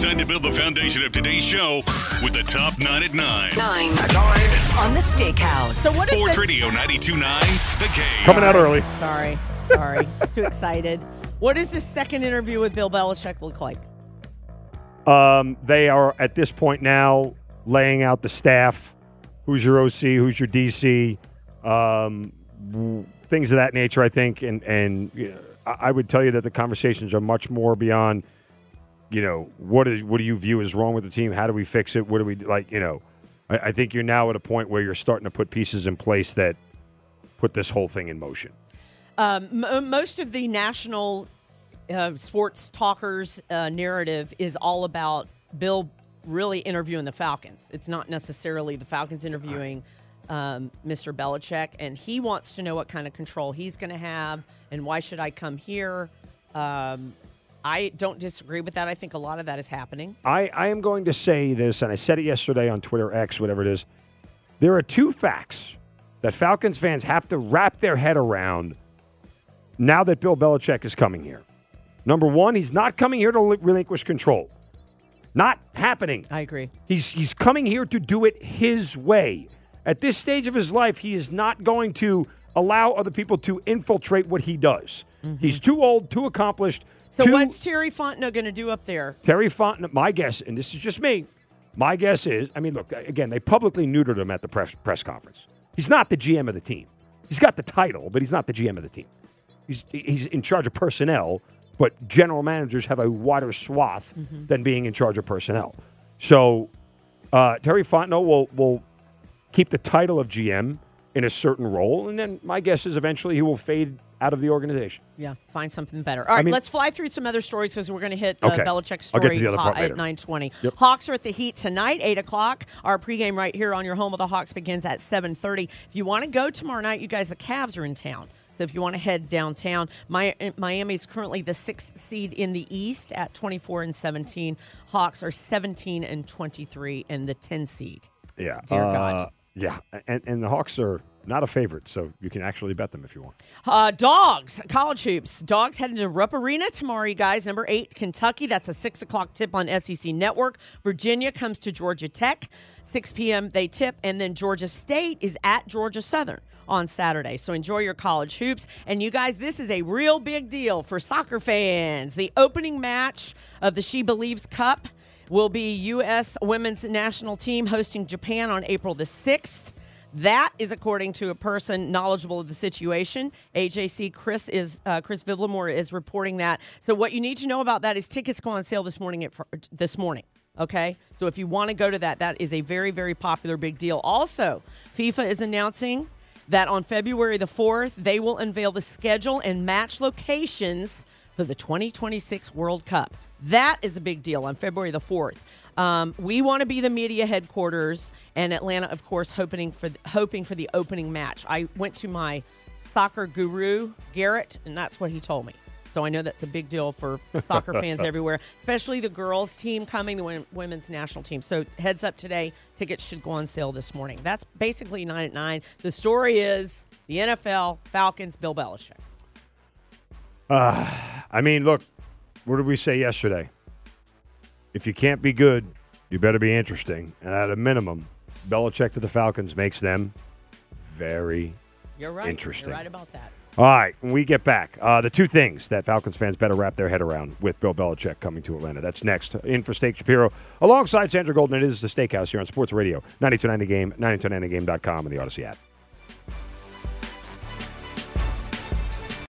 Time to build the foundation of today's show with the top nine at nine. Nine. on the Steakhouse. So what is Sports this? Radio 92.9, The Game. Coming out early. Sorry, sorry, too excited. What does this second interview with Bill Belichick look like? Um, they are at this point now laying out the staff. Who's your OC? Who's your DC? Um, w- things of that nature, I think. And and you know, I I would tell you that the conversations are much more beyond. You know what is what do you view as wrong with the team? How do we fix it? What do we like? You know, I, I think you're now at a point where you're starting to put pieces in place that put this whole thing in motion. Um, m- most of the national uh, sports talkers' uh, narrative is all about Bill really interviewing the Falcons. It's not necessarily the Falcons interviewing um, Mr. Belichick, and he wants to know what kind of control he's going to have and why should I come here. Um, I don't disagree with that. I think a lot of that is happening. I, I am going to say this, and I said it yesterday on Twitter X, whatever it is. There are two facts that Falcons fans have to wrap their head around now that Bill Belichick is coming here. Number one, he's not coming here to relinquish control. Not happening. I agree. He's he's coming here to do it his way. At this stage of his life, he is not going to allow other people to infiltrate what he does. Mm-hmm. He's too old, too accomplished. So too- what's Terry Fontenot going to do up there? Terry Fontenot, my guess, and this is just me, my guess is, I mean, look, again, they publicly neutered him at the press, press conference. He's not the GM of the team. He's got the title, but he's not the GM of the team. He's, he's in charge of personnel, but general managers have a wider swath than being in charge of personnel. So uh, Terry Fontenot will, will keep the title of GM in a certain role, and then my guess is eventually he will fade out of the organization. Yeah, find something better. All right, mean- let's fly through some other stories because we're going to hit uh, Okay. Belichick's I'll get to story other at nine twenty. Yep. Hawks are at the Heat tonight, eight o'clock. Our pregame right here on your home of the Hawks begins at seven thirty. If you want to go tomorrow night, you guys, the Cavs are in town. So if you want to head downtown, Miami is currently the sixth seed in the East at twenty four and seventeen. Hawks are seventeen and twenty three and the ten seed. Yeah. Dear uh, God. Yeah. And, and the Hawks are not a favorite, so you can actually bet them if you want. Uh, dogs, college hoops. Dogs heading to Rupp Arena tomorrow, you guys. Number eight, Kentucky. That's a six o'clock tip on SEC Network. Virginia comes to Georgia Tech. 6 p.m. they tip, and then Georgia State is at Georgia Southern on Saturday. So enjoy your college hoops. And you guys, this is a real big deal for soccer fans. The opening match of the She Believes Cup will be U.S. women's national team hosting Japan on April the 6th. That is according to a person knowledgeable of the situation. AJC Chris is uh, Chris Vivlamore is reporting that. So what you need to know about that is tickets go on sale this morning at this morning. Okay, so if you want to go to that, that is a very very popular big deal. Also, FIFA is announcing that on February the fourth they will unveil the schedule and match locations for the 2026 World Cup. That is a big deal on February the 4th. Um, we want to be the media headquarters, and Atlanta, of course, hoping for hoping for the opening match. I went to my soccer guru Garrett, and that's what he told me. So I know that's a big deal for soccer fans everywhere, especially the girls' team coming, the women's national team. So heads up today, tickets should go on sale this morning. That's basically nine at nine. The story is the NFL Falcons, Bill Belichick. I mean, look, what did we say yesterday? If you can't be good, you better be interesting. And at a minimum, Belichick to the Falcons makes them very You're right. Interesting. You're right about that. All right, when we get back, uh, the two things that Falcons fans better wrap their head around with Bill Belichick coming to Atlanta. That's next. In for Steak Shapiro, alongside Sandra Golden. It is the Steakhouse here on Sports Radio, 929 The Game, 929TheGame.com, and the Audacy app.